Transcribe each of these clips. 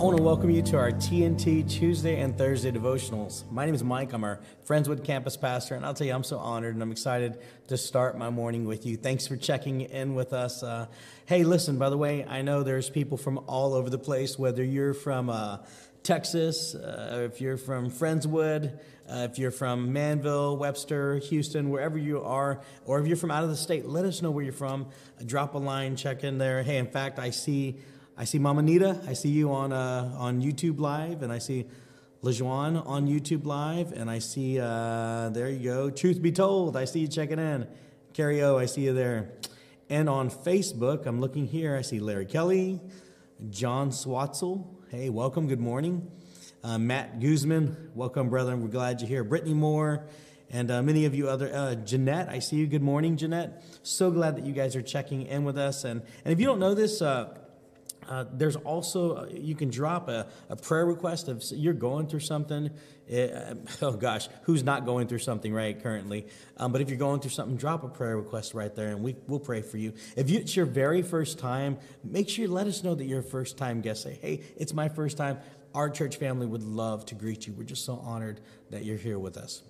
I want to welcome you to our TNT Tuesday and Thursday devotionals. My name is Mike. I'm our Friendswood campus pastor, and I'll tell you, I'm so honored and I'm excited to start my morning with you. Thanks for checking in with us. Uh, hey, listen, by the way, I know there's people from all over the place, whether you're from uh, Texas, uh, if you're from Friendswood, uh, if you're from Manvel, Webster, Houston, wherever you are, or if you're from out of the state, let us know where you're from. drop a line, check in there. Hey, in fact, I see I see Mama Nita. I see you on uh, on YouTube Live, and I see LeJuan on YouTube Live, and I see uh, there you go. Truth be told, I see you checking in. Carrie O, I see you there. And on Facebook, I'm looking here. I see Larry Kelly, John Swatzel. Hey, welcome. Good morning. Uh, Matt Guzman, welcome, brother. We're glad you're here. Brittany Moore, and uh, many of you other uh, Jeanette. I see you. Good morning, Jeanette. So glad that you guys are checking in with us. And and if you don't know this, uh, there's also, uh, you can drop a, a prayer request if you're going through something. It, uh, oh gosh, who's not going through something right currently? Um, but if you're going through something, drop a prayer request right there and we, we'll pray for you. If you, it's your very first time, make sure you let us know that you're a first time guest. Say, hey, it's my first time. Our church family would love to greet you. We're just so honored that you're here with us.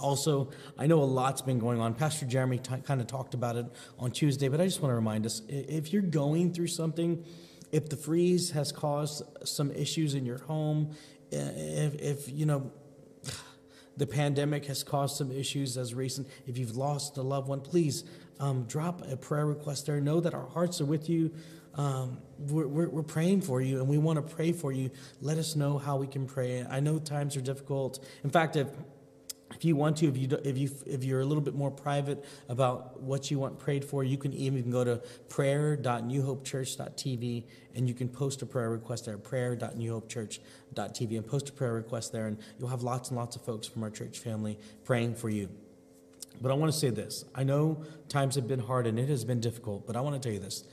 Also, I know a lot's been going on. Pastor Jeremy t- kind of talked about it on Tuesday, but I just want to remind us if you're going through something, if the freeze has caused some issues in your home, if, if you know the pandemic has caused some issues as recent, if you've lost a loved one, please um, drop a prayer request there. Know that our hearts are with you. Um, we're, we're, we're, praying for you and we want to pray for you. Let us know how we can pray. I know times are difficult. In fact, if if you want to, if you if you if you're a little bit more private about what you want prayed for, you can even go to prayer.newhopechurch.tv and you can post a prayer request there. Prayer.newhopechurch.tv and post a prayer request there, and you'll have lots and lots of folks from our church family praying for you. But I want to say this: I know times have been hard and it has been difficult, but I want to tell you this: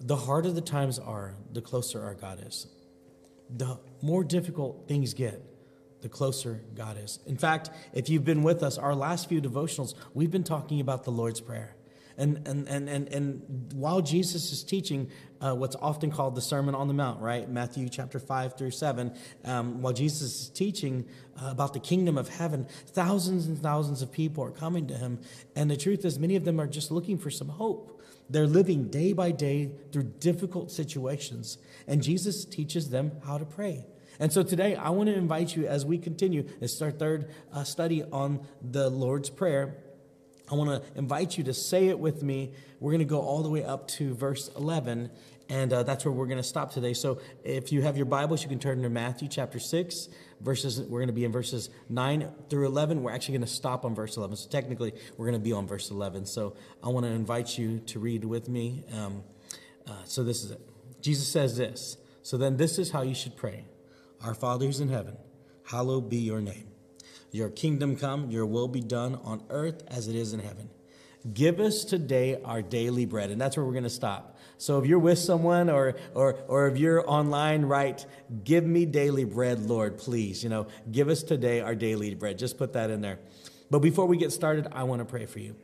the harder the times are, the closer our God is. The more difficult things get the closer God is. In fact, if you've been with us, our last few devotionals, we've been talking about the Lord's Prayer. And, and, and, and, and while Jesus is teaching uh, what's often called the Sermon on the Mount, right? Matthew chapter 5 through 7, um, while Jesus is teaching uh, about the kingdom of heaven, thousands and thousands of people are coming to him. And the truth is, many of them are just looking for some hope. They're living day by day through difficult situations. And Jesus teaches them how to pray. And so today, I want to invite you as we continue. It's our third uh, study on the Lord's Prayer. I want to invite you to say it with me. We're going to go all the way up to verse 11, and uh, that's where we're going to stop today. So if you have your Bibles, you can turn to Matthew chapter 6, verses, we're going to be in verses 9 through 11. We're actually going to stop on verse 11. So technically, we're going to be on verse 11. So I want to invite you to read with me. Um, uh, so this is it. Jesus says this. So then, this is how you should pray. Our Father who's in heaven, hallowed be your name. Your kingdom come, your will be done on earth as it is in heaven. Give us today our daily bread. And that's where we're going to stop. So if you're with someone or, or, or if you're online, write, give me daily bread, Lord, please. You know, give us today our daily bread. Just put that in there. But before we get started, I want to pray for you.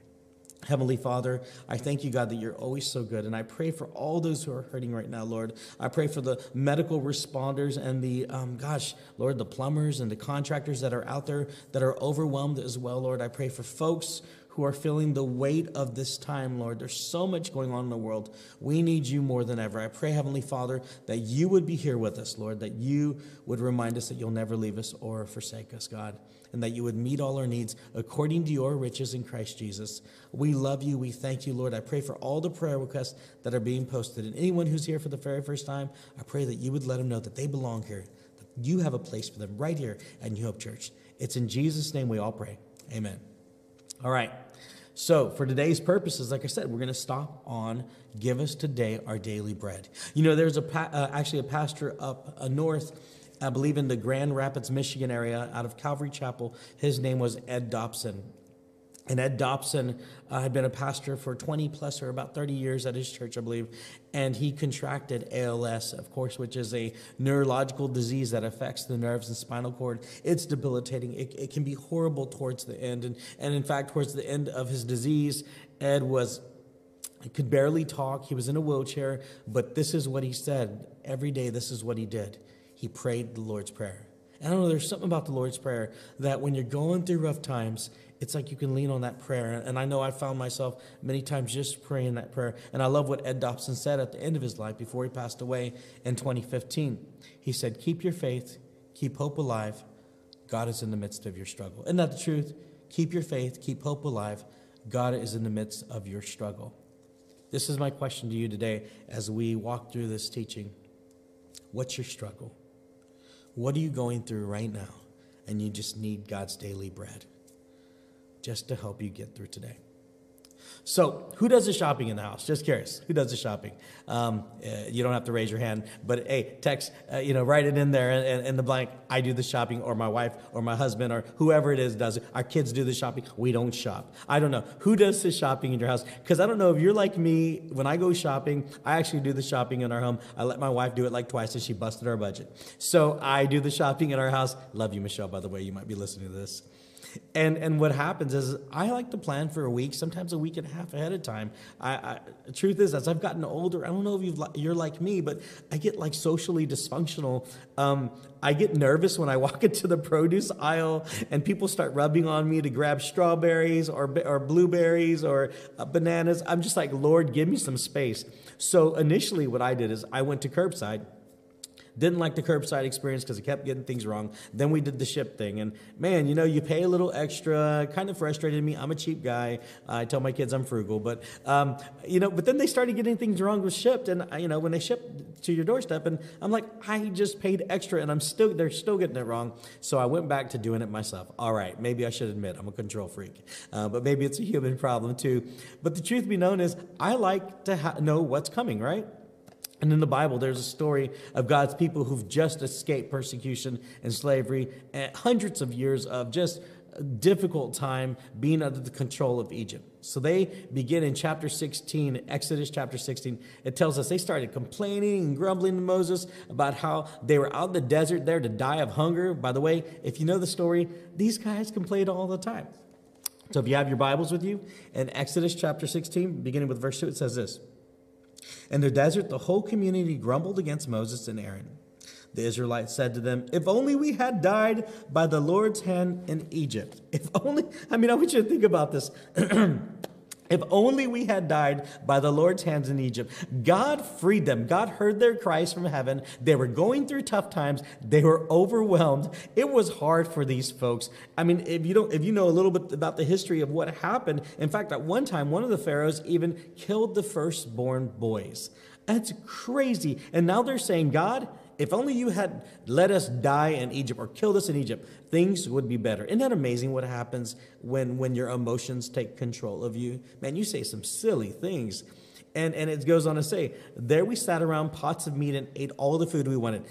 Heavenly Father, I thank you, God, that you're always so good. And I pray for all those who are hurting right now, Lord. I pray for the medical responders and the, um, gosh, Lord, the plumbers and the contractors that are out there that are overwhelmed as well, Lord. I pray for folks who are feeling the weight of this time, Lord. There's so much going on in the world. We need you more than ever. I pray, Heavenly Father, that you would be here with us, Lord, that you would remind us that you'll never leave us or forsake us, God and that you would meet all our needs according to your riches in Christ Jesus. We love you. We thank you, Lord. I pray for all the prayer requests that are being posted. And anyone who's here for the very first time, I pray that you would let them know that they belong here, that you have a place for them right here at New Hope Church. It's in Jesus' name we all pray. Amen. All right. So, for today's purposes, like I said, we're going to stop on give us today our daily bread. You know, there's a pa- uh, actually a pastor up uh, north I believe in the Grand Rapids, Michigan area out of Calvary Chapel. His name was Ed Dobson. And Ed Dobson uh, had been a pastor for 20 plus or about 30 years at his church, I believe. And he contracted ALS, of course, which is a neurological disease that affects the nerves and spinal cord. It's debilitating. It, it can be horrible towards the end. And, and in fact, towards the end of his disease, Ed was could barely talk. He was in a wheelchair, but this is what he said. Every day, this is what he did. He prayed the Lord's Prayer. And I don't know, there's something about the Lord's Prayer that when you're going through rough times, it's like you can lean on that prayer. And I know I found myself many times just praying that prayer. And I love what Ed Dobson said at the end of his life before he passed away in 2015. He said, Keep your faith, keep hope alive. God is in the midst of your struggle. Isn't that the truth? Keep your faith, keep hope alive. God is in the midst of your struggle. This is my question to you today as we walk through this teaching. What's your struggle? What are you going through right now? And you just need God's daily bread just to help you get through today. So, who does the shopping in the house? Just curious. Who does the shopping? Um, uh, you don't have to raise your hand, but hey, text, uh, you know, write it in there in, in, the blank. I do the shopping, or my wife, or my husband, or whoever it is does it. Our kids do the shopping. We don't shop. I don't know. Who does the shopping in your house? Because I don't know if you're like me. When I go shopping, I actually do the shopping in our home. I let my wife do it like twice, and she busted our budget. So, I do the shopping in our house. Love you, Michelle, by the way. You might be listening to this. And and what happens is I like to plan for a week, sometimes a week and a half ahead of time. I, I truth is, as I've gotten older, I don't know if you are like me, but I get like socially dysfunctional. Um, I get nervous when I walk into the produce aisle and people start rubbing on me to grab strawberries or or blueberries or uh, bananas. I'm just like, Lord, give me some space. So initially, what I did is I went to curbside didn't like the curbside experience because it kept getting things wrong. Then we did the ship thing. And man, you know, you pay a little extra, kind of frustrated me. I'm a cheap guy. I tell my kids I'm frugal. But, um, you know, but then they started getting things wrong with shipped. And, you know, when they ship to your doorstep, and I'm like, I just paid extra and I'm still, they're still getting it wrong. So I went back to doing it myself. All right, maybe I should admit I'm a control freak. Uh, but maybe it's a human problem too. But the truth be known is I like to ha- know what's coming, right? And in the Bible, there's a story of God's people who've just escaped persecution and slavery and hundreds of years of just difficult time being under the control of Egypt. So they begin in chapter 16, Exodus chapter 16. It tells us they started complaining and grumbling to Moses about how they were out in the desert there to die of hunger. By the way, if you know the story, these guys complained all the time. So if you have your Bibles with you, in Exodus chapter 16, beginning with verse 2, it says this. In the desert, the whole community grumbled against Moses and Aaron. The Israelites said to them, If only we had died by the Lord's hand in Egypt. If only, I mean, I want you to think about this. If only we had died by the Lord's hands in Egypt. God freed them. God heard their cries from heaven. They were going through tough times. They were overwhelmed. It was hard for these folks. I mean, if you don't, if you know a little bit about the history of what happened, in fact, at one time, one of the pharaohs even killed the firstborn boys. That's crazy. And now they're saying, God, if only you had let us die in Egypt or killed us in Egypt, things would be better. Isn't that amazing what happens when, when your emotions take control of you? Man, you say some silly things. And, and it goes on to say, There we sat around pots of meat and ate all the food we wanted.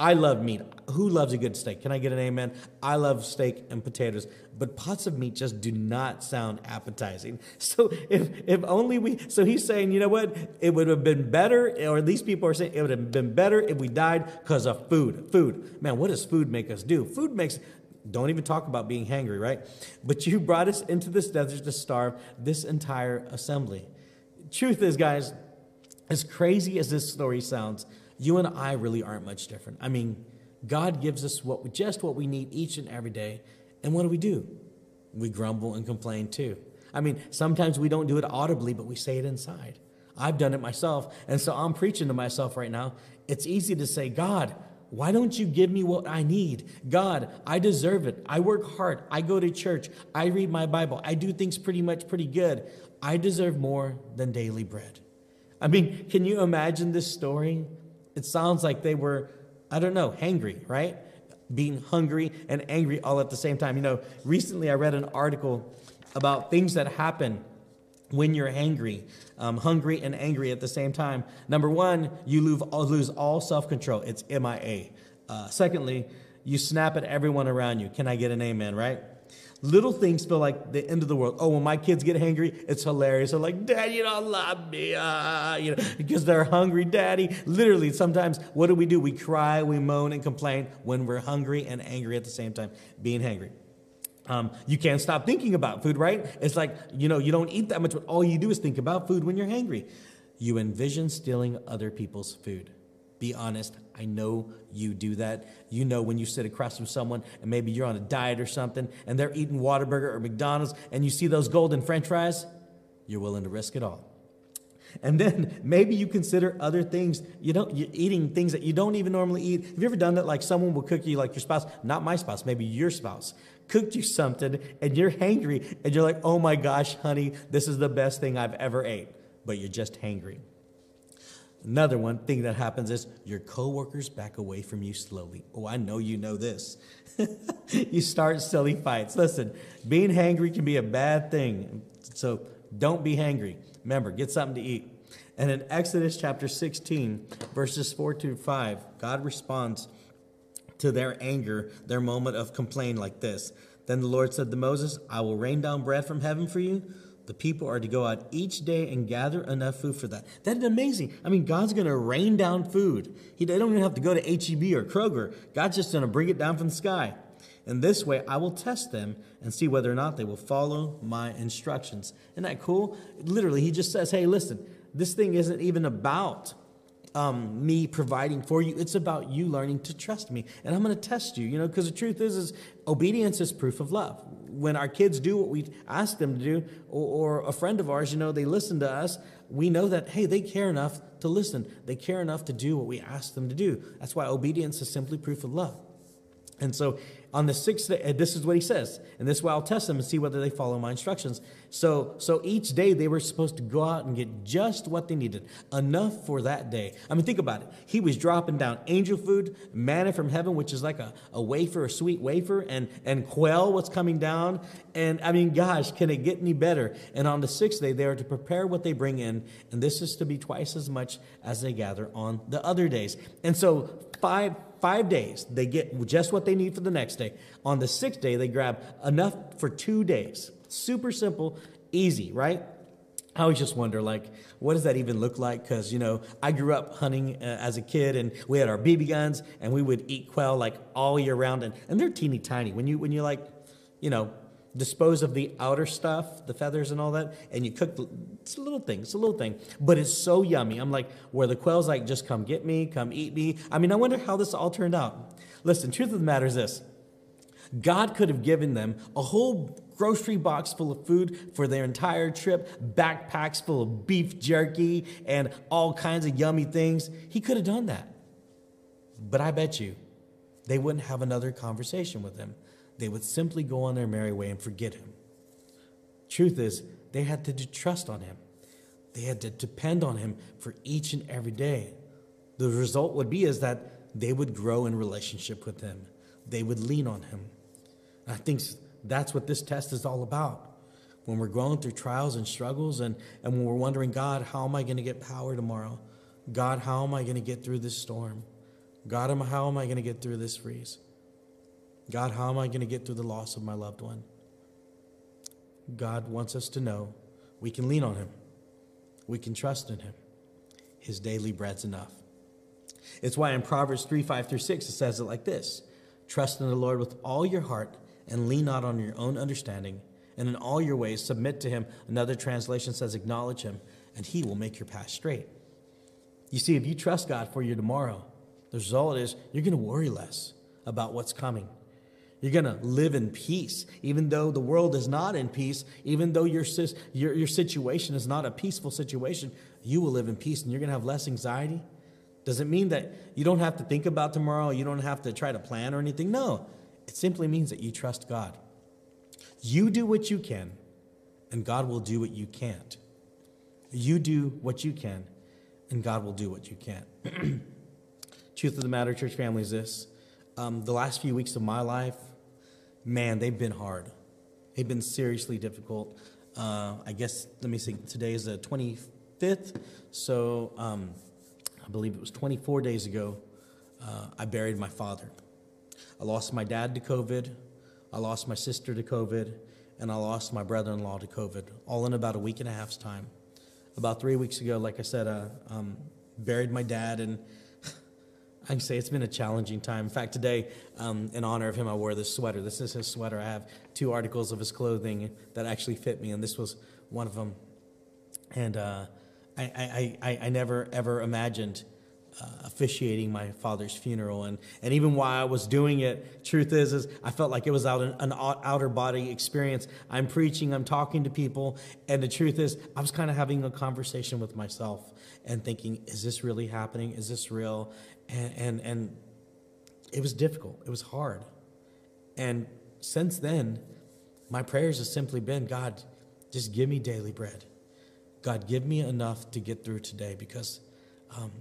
I love meat. Who loves a good steak? Can I get an amen? I love steak and potatoes, but pots of meat just do not sound appetizing. So if if only we so he's saying, you know what? It would have been better, or least people are saying it would have been better if we died because of food. Food. Man, what does food make us do? Food makes don't even talk about being hangry, right? But you brought us into this desert to starve this entire assembly. Truth is, guys, as crazy as this story sounds, you and I really aren't much different. I mean, God gives us what just what we need each and every day. And what do we do? We grumble and complain too. I mean, sometimes we don't do it audibly, but we say it inside. I've done it myself. And so I'm preaching to myself right now. It's easy to say, God, why don't you give me what I need? God, I deserve it. I work hard. I go to church. I read my Bible. I do things pretty much pretty good. I deserve more than daily bread. I mean, can you imagine this story? It sounds like they were, I don't know, hangry, right? Being hungry and angry all at the same time. You know, recently I read an article about things that happen when you're angry, um, hungry and angry at the same time. Number one, you lose, lose all self control. It's MIA. Uh, secondly, you snap at everyone around you. Can I get an amen, right? Little things feel like the end of the world. Oh, when my kids get hungry, it's hilarious. They're like, Dad, you don't love me. Uh, you know, because they're hungry, Daddy. Literally, sometimes what do we do? We cry, we moan, and complain when we're hungry and angry at the same time, being hungry. Um, you can't stop thinking about food, right? It's like, you know, you don't eat that much, but all you do is think about food when you're hungry. You envision stealing other people's food. Be honest. I know you do that. You know when you sit across from someone and maybe you're on a diet or something and they're eating Whataburger or McDonald's and you see those golden french fries, you're willing to risk it all. And then maybe you consider other things. You don't you're eating things that you don't even normally eat. Have you ever done that? Like someone will cook you, like your spouse, not my spouse, maybe your spouse, cooked you something and you're hangry and you're like, oh my gosh, honey, this is the best thing I've ever ate. But you're just hangry. Another one thing that happens is your coworkers back away from you slowly. Oh, I know you know this. you start silly fights. Listen, being hangry can be a bad thing. So don't be hangry. Remember, get something to eat. And in Exodus chapter 16, verses 4 to 5, God responds to their anger, their moment of complaint like this. Then the Lord said to Moses, I will rain down bread from heaven for you the people are to go out each day and gather enough food for that. That's amazing. I mean, God's going to rain down food. He, they don't even have to go to HEB or Kroger. God's just going to bring it down from the sky. And this way, I will test them and see whether or not they will follow my instructions. Isn't that cool? Literally, he just says, hey, listen, this thing isn't even about um, me providing for you. It's about you learning to trust me. And I'm going to test you, you know, because the truth is, is obedience is proof of love. When our kids do what we ask them to do, or, or a friend of ours, you know, they listen to us, we know that, hey, they care enough to listen. They care enough to do what we ask them to do. That's why obedience is simply proof of love. And so on the sixth day, this is what he says, and this way I'll test them and see whether they follow my instructions. So, so each day they were supposed to go out and get just what they needed, enough for that day. I mean, think about it. He was dropping down angel food, manna from heaven, which is like a, a wafer, a sweet wafer, and, and quail what's coming down. And I mean, gosh, can it get any better? And on the sixth day, they are to prepare what they bring in, and this is to be twice as much as they gather on the other days. And so, five five days, they get just what they need for the next day. On the sixth day, they grab enough for two days. Super simple, easy, right? I always just wonder, like, what does that even look like? Because, you know, I grew up hunting uh, as a kid and we had our BB guns and we would eat quail like all year round. And, and they're teeny tiny. When you, when you like, you know, dispose of the outer stuff, the feathers and all that, and you cook. The, it's a little thing. It's a little thing, but it's so yummy. I'm like, where the quail's like, just come get me, come eat me. I mean, I wonder how this all turned out. Listen, truth of the matter is this: God could have given them a whole grocery box full of food for their entire trip, backpacks full of beef jerky and all kinds of yummy things. He could have done that, but I bet you they wouldn't have another conversation with him they would simply go on their merry way and forget him. Truth is, they had to trust on him. They had to depend on him for each and every day. The result would be is that they would grow in relationship with him. They would lean on him. And I think that's what this test is all about. When we're going through trials and struggles and, and when we're wondering, God, how am I going to get power tomorrow? God, how am I going to get through this storm? God, how am I going to get through this freeze? God, how am I going to get through the loss of my loved one? God wants us to know we can lean on Him, we can trust in Him. His daily bread's enough. It's why in Proverbs 3 5 through 6, it says it like this Trust in the Lord with all your heart and lean not on your own understanding. And in all your ways, submit to Him. Another translation says, Acknowledge Him, and He will make your path straight. You see, if you trust God for your tomorrow, the result is you're going to worry less about what's coming. You're going to live in peace, even though the world is not in peace, even though your, your, your situation is not a peaceful situation, you will live in peace and you're going to have less anxiety. Does it mean that you don't have to think about tomorrow? You don't have to try to plan or anything? No. It simply means that you trust God. You do what you can, and God will do what you can't. You do what you can, and God will do what you can't. Truth of the matter, church family, is this. Um, the last few weeks of my life, man, they've been hard. They've been seriously difficult. Uh, I guess, let me see, today is the 25th. So um, I believe it was 24 days ago, uh, I buried my father. I lost my dad to COVID, I lost my sister to COVID, and I lost my brother in law to COVID, all in about a week and a half's time. About three weeks ago, like I said, I uh, um, buried my dad, and I can say it's been a challenging time. In fact, today, um, in honor of him, I wore this sweater. This is his sweater. I have two articles of his clothing that actually fit me, and this was one of them. And uh, I, I, I, I never ever imagined uh, officiating my father's funeral, and, and even while I was doing it, truth is, is I felt like it was out an, an outer body experience. I'm preaching, I'm talking to people, and the truth is, I was kind of having a conversation with myself and thinking, is this really happening? Is this real? And, and, and it was difficult. It was hard. And since then, my prayers have simply been God, just give me daily bread. God, give me enough to get through today because um,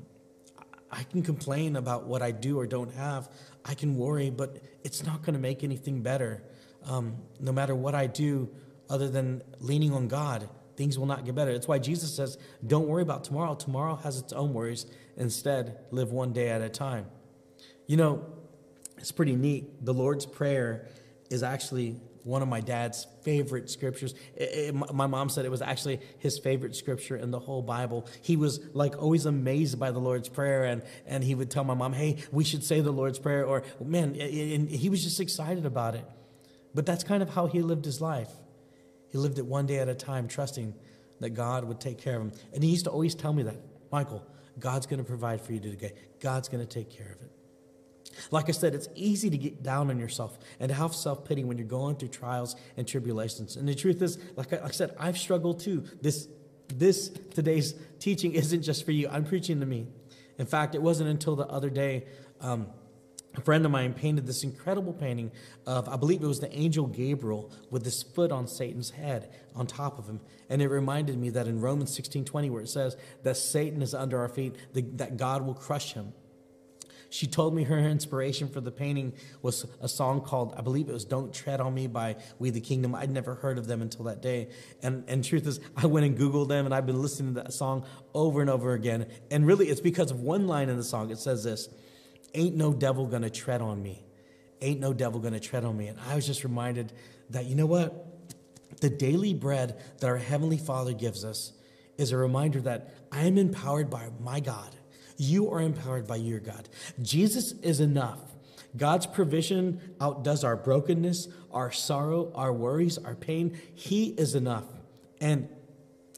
I can complain about what I do or don't have. I can worry, but it's not going to make anything better. Um, no matter what I do, other than leaning on God, things will not get better. That's why Jesus says, Don't worry about tomorrow. Tomorrow has its own worries. Instead, live one day at a time. You know, it's pretty neat. The Lord's Prayer is actually one of my dad's favorite scriptures. It, it, my mom said it was actually his favorite scripture in the whole Bible. He was like always amazed by the Lord's Prayer, and, and he would tell my mom, hey, we should say the Lord's Prayer, or man, and he was just excited about it. But that's kind of how he lived his life. He lived it one day at a time, trusting that God would take care of him. And he used to always tell me that, Michael, God's going to provide for you today. God's going to take care of it. Like I said, it's easy to get down on yourself and to have self pity when you're going through trials and tribulations. And the truth is, like I, said, I've struggled too. This, this today's teaching isn't just for you. I'm preaching to me. In fact, it wasn't until the other day. Um, a friend of mine painted this incredible painting of, I believe it was the angel Gabriel with his foot on Satan's head on top of him. And it reminded me that in Romans 16 20, where it says that Satan is under our feet, that God will crush him. She told me her inspiration for the painting was a song called, I believe it was Don't Tread on Me by We the Kingdom. I'd never heard of them until that day. And, and truth is, I went and Googled them and I've been listening to that song over and over again. And really, it's because of one line in the song. It says this Ain't no devil gonna tread on me. Ain't no devil gonna tread on me. And I was just reminded that, you know what? The daily bread that our Heavenly Father gives us is a reminder that I am empowered by my God you are empowered by your God. Jesus is enough. God's provision outdoes our brokenness, our sorrow, our worries, our pain. He is enough. And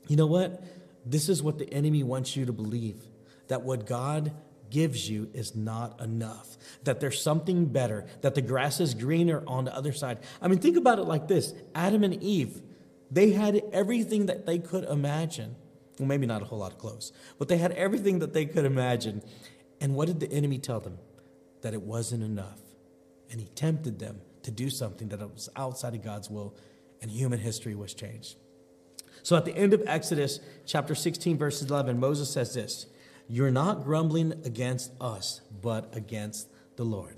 you know what? This is what the enemy wants you to believe that what God gives you is not enough, that there's something better, that the grass is greener on the other side. I mean, think about it like this Adam and Eve, they had everything that they could imagine. Well, maybe not a whole lot of clothes, but they had everything that they could imagine. And what did the enemy tell them? That it wasn't enough. And he tempted them to do something that was outside of God's will, and human history was changed. So at the end of Exodus chapter 16, verse 11, Moses says this You're not grumbling against us, but against the Lord.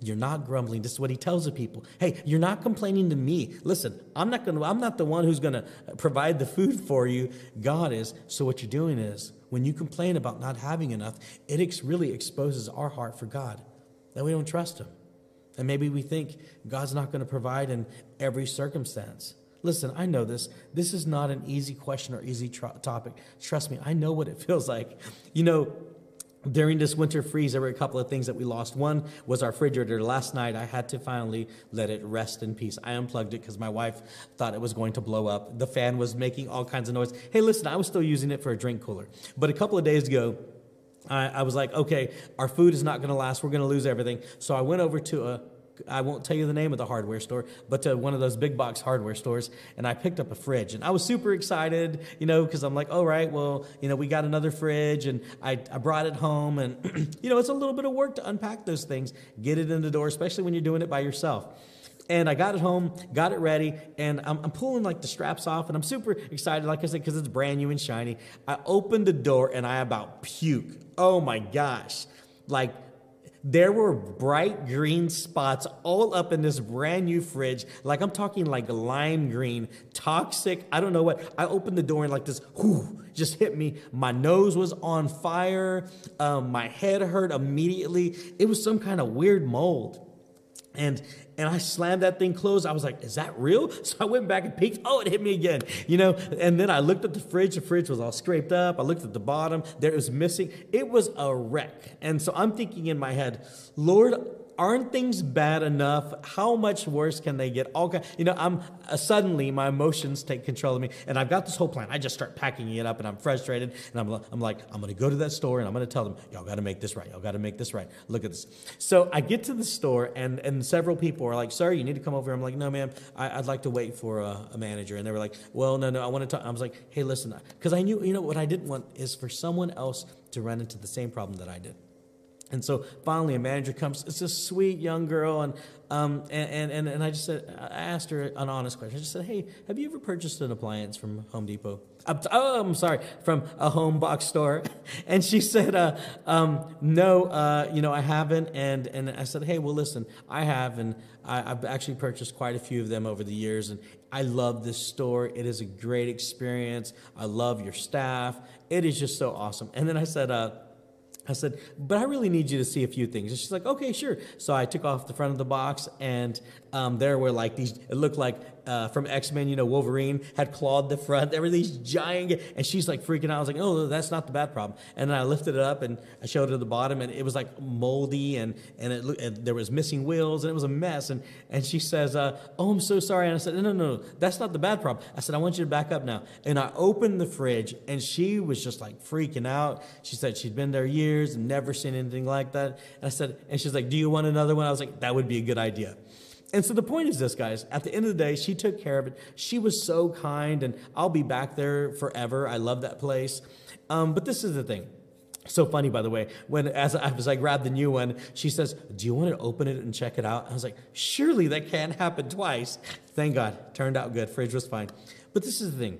You're not grumbling. This is what he tells the people. Hey, you're not complaining to me. Listen, I'm not going to I'm not the one who's going to provide the food for you. God is. So what you're doing is when you complain about not having enough, it ex- really exposes our heart for God. That we don't trust him. And maybe we think God's not going to provide in every circumstance. Listen, I know this. This is not an easy question or easy tr- topic. Trust me, I know what it feels like. You know, during this winter freeze, there were a couple of things that we lost. One was our refrigerator. Last night, I had to finally let it rest in peace. I unplugged it because my wife thought it was going to blow up. The fan was making all kinds of noise. Hey, listen, I was still using it for a drink cooler. But a couple of days ago, I, I was like, okay, our food is not going to last. We're going to lose everything. So I went over to a I won't tell you the name of the hardware store, but to one of those big box hardware stores, and I picked up a fridge. And I was super excited, you know, because I'm like, all right, well, you know, we got another fridge, and I, I brought it home. And, you know, it's a little bit of work to unpack those things, get it in the door, especially when you're doing it by yourself. And I got it home, got it ready, and I'm, I'm pulling like the straps off, and I'm super excited, like I said, because it's brand new and shiny. I opened the door, and I about puke. Oh my gosh. Like, there were bright green spots all up in this brand new fridge. Like I'm talking like lime green, toxic. I don't know what. I opened the door and like this, whoo, just hit me. My nose was on fire. Um, my head hurt immediately. It was some kind of weird mold. And and I slammed that thing closed. I was like, is that real? So I went back and peeked. Oh, it hit me again. You know, and then I looked at the fridge. The fridge was all scraped up. I looked at the bottom. There was missing. It was a wreck. And so I'm thinking in my head, Lord, aren't things bad enough? How much worse can they get? All kind, you know, I'm uh, suddenly my emotions take control of me, and I've got this whole plan. I just start packing it up, and I'm frustrated, and I'm, I'm like, I'm to go to that store, and I'm to tell them, y'all got to make this right. Y'all got to make this right. Look at this. So I get to the store, and and several people are like, sir, you need to come over. I'm like, no, ma'am, I, would like to wait for a, a, manager, and they were like, well, no, no, I want to talk. I was like, hey, listen, because I knew, you know, what I didn't want is for someone else to run into the same problem that I did. And so finally, a manager comes. It's a sweet young girl, and um, and, and and I just said, I asked her an honest question. I just said, "Hey, have you ever purchased an appliance from Home Depot?" Oh, I'm sorry, from a home box store. And she said, uh, um, "No, uh, you know, I haven't." And and I said, "Hey, well, listen, I have, and I, have actually purchased quite a few of them over the years, and I love this store. It is a great experience. I love your staff. It is just so awesome." And then I said, uh, I said, but I really need you to see a few things. And she's like, okay, sure. So I took off the front of the box, and um, there were like these, it looked like uh, from X Men, you know, Wolverine had clawed the front. There were these giant, and she's like freaking out. I was like, oh, that's not the bad problem. And then I lifted it up and I showed her the bottom, and it was like moldy, and and it and there was missing wheels, and it was a mess. And and she says, uh, oh, I'm so sorry. And I said, no, no, no, that's not the bad problem. I said, I want you to back up now. And I opened the fridge, and she was just like freaking out. She said she'd been there years and never seen anything like that. And I said, and she's like, do you want another one? I was like, that would be a good idea. And so the point is this, guys. At the end of the day, she took care of it. She was so kind, and I'll be back there forever. I love that place. Um, but this is the thing. So funny, by the way, when as I, as I grabbed the new one, she says, Do you want to open it and check it out? I was like, Surely that can't happen twice. Thank God. Turned out good. Fridge was fine. But this is the thing.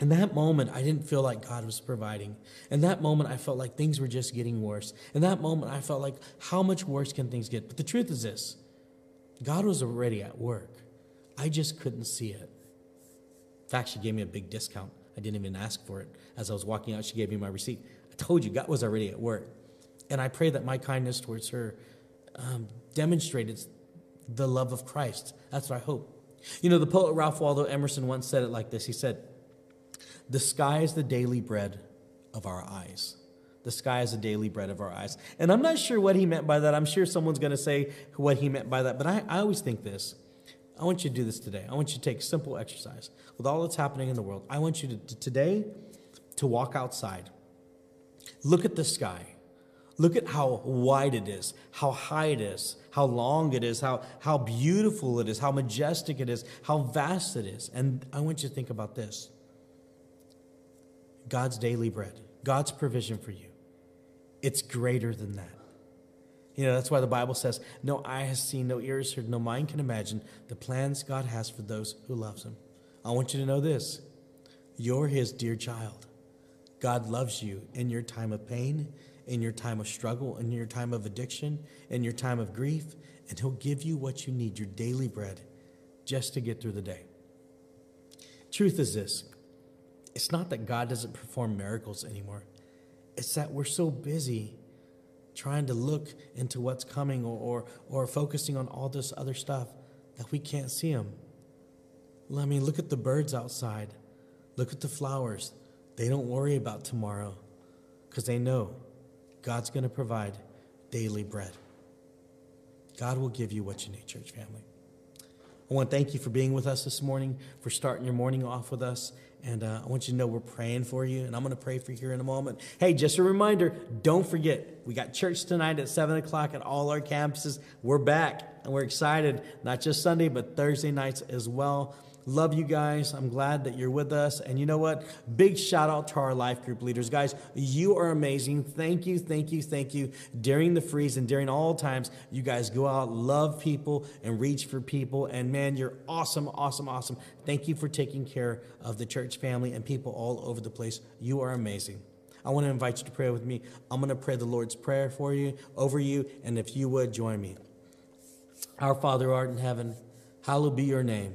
In that moment, I didn't feel like God was providing. In that moment, I felt like things were just getting worse. In that moment, I felt like, How much worse can things get? But the truth is this God was already at work. I just couldn't see it. In fact, she gave me a big discount. I didn't even ask for it. As I was walking out, she gave me my receipt. I told you, God was already at work. And I pray that my kindness towards her um, demonstrated the love of Christ. That's what I hope. You know, the poet Ralph Waldo Emerson once said it like this He said, The sky is the daily bread of our eyes. The sky is the daily bread of our eyes. And I'm not sure what he meant by that. I'm sure someone's going to say what he meant by that. But I, I always think this. I want you to do this today. I want you to take simple exercise with all that's happening in the world. I want you to, to today to walk outside. Look at the sky. Look at how wide it is, how high it is, how long it is, how, how beautiful it is, how majestic it is, how vast it is. And I want you to think about this God's daily bread, God's provision for you. It's greater than that. You know, that's why the Bible says, No eye has seen, no ear has heard, no mind can imagine the plans God has for those who loves him. I want you to know this. You're his dear child. God loves you in your time of pain, in your time of struggle, in your time of addiction, in your time of grief, and he'll give you what you need, your daily bread, just to get through the day. Truth is this it's not that God doesn't perform miracles anymore. It's that we're so busy trying to look into what's coming or, or, or focusing on all this other stuff that we can't see them. I mean, look at the birds outside. Look at the flowers. They don't worry about tomorrow because they know God's going to provide daily bread. God will give you what you need, church family. I want to thank you for being with us this morning, for starting your morning off with us. And uh, I want you to know we're praying for you, and I'm going to pray for you here in a moment. Hey, just a reminder don't forget, we got church tonight at 7 o'clock at all our campuses. We're back, and we're excited, not just Sunday, but Thursday nights as well. Love you guys. I'm glad that you're with us. And you know what? Big shout out to our life group leaders. Guys, you are amazing. Thank you, thank you, thank you. During the freeze and during all times, you guys go out, love people, and reach for people. And man, you're awesome, awesome, awesome. Thank you for taking care of the church family and people all over the place. You are amazing. I want to invite you to pray with me. I'm going to pray the Lord's Prayer for you, over you, and if you would join me. Our Father art in heaven, hallowed be your name.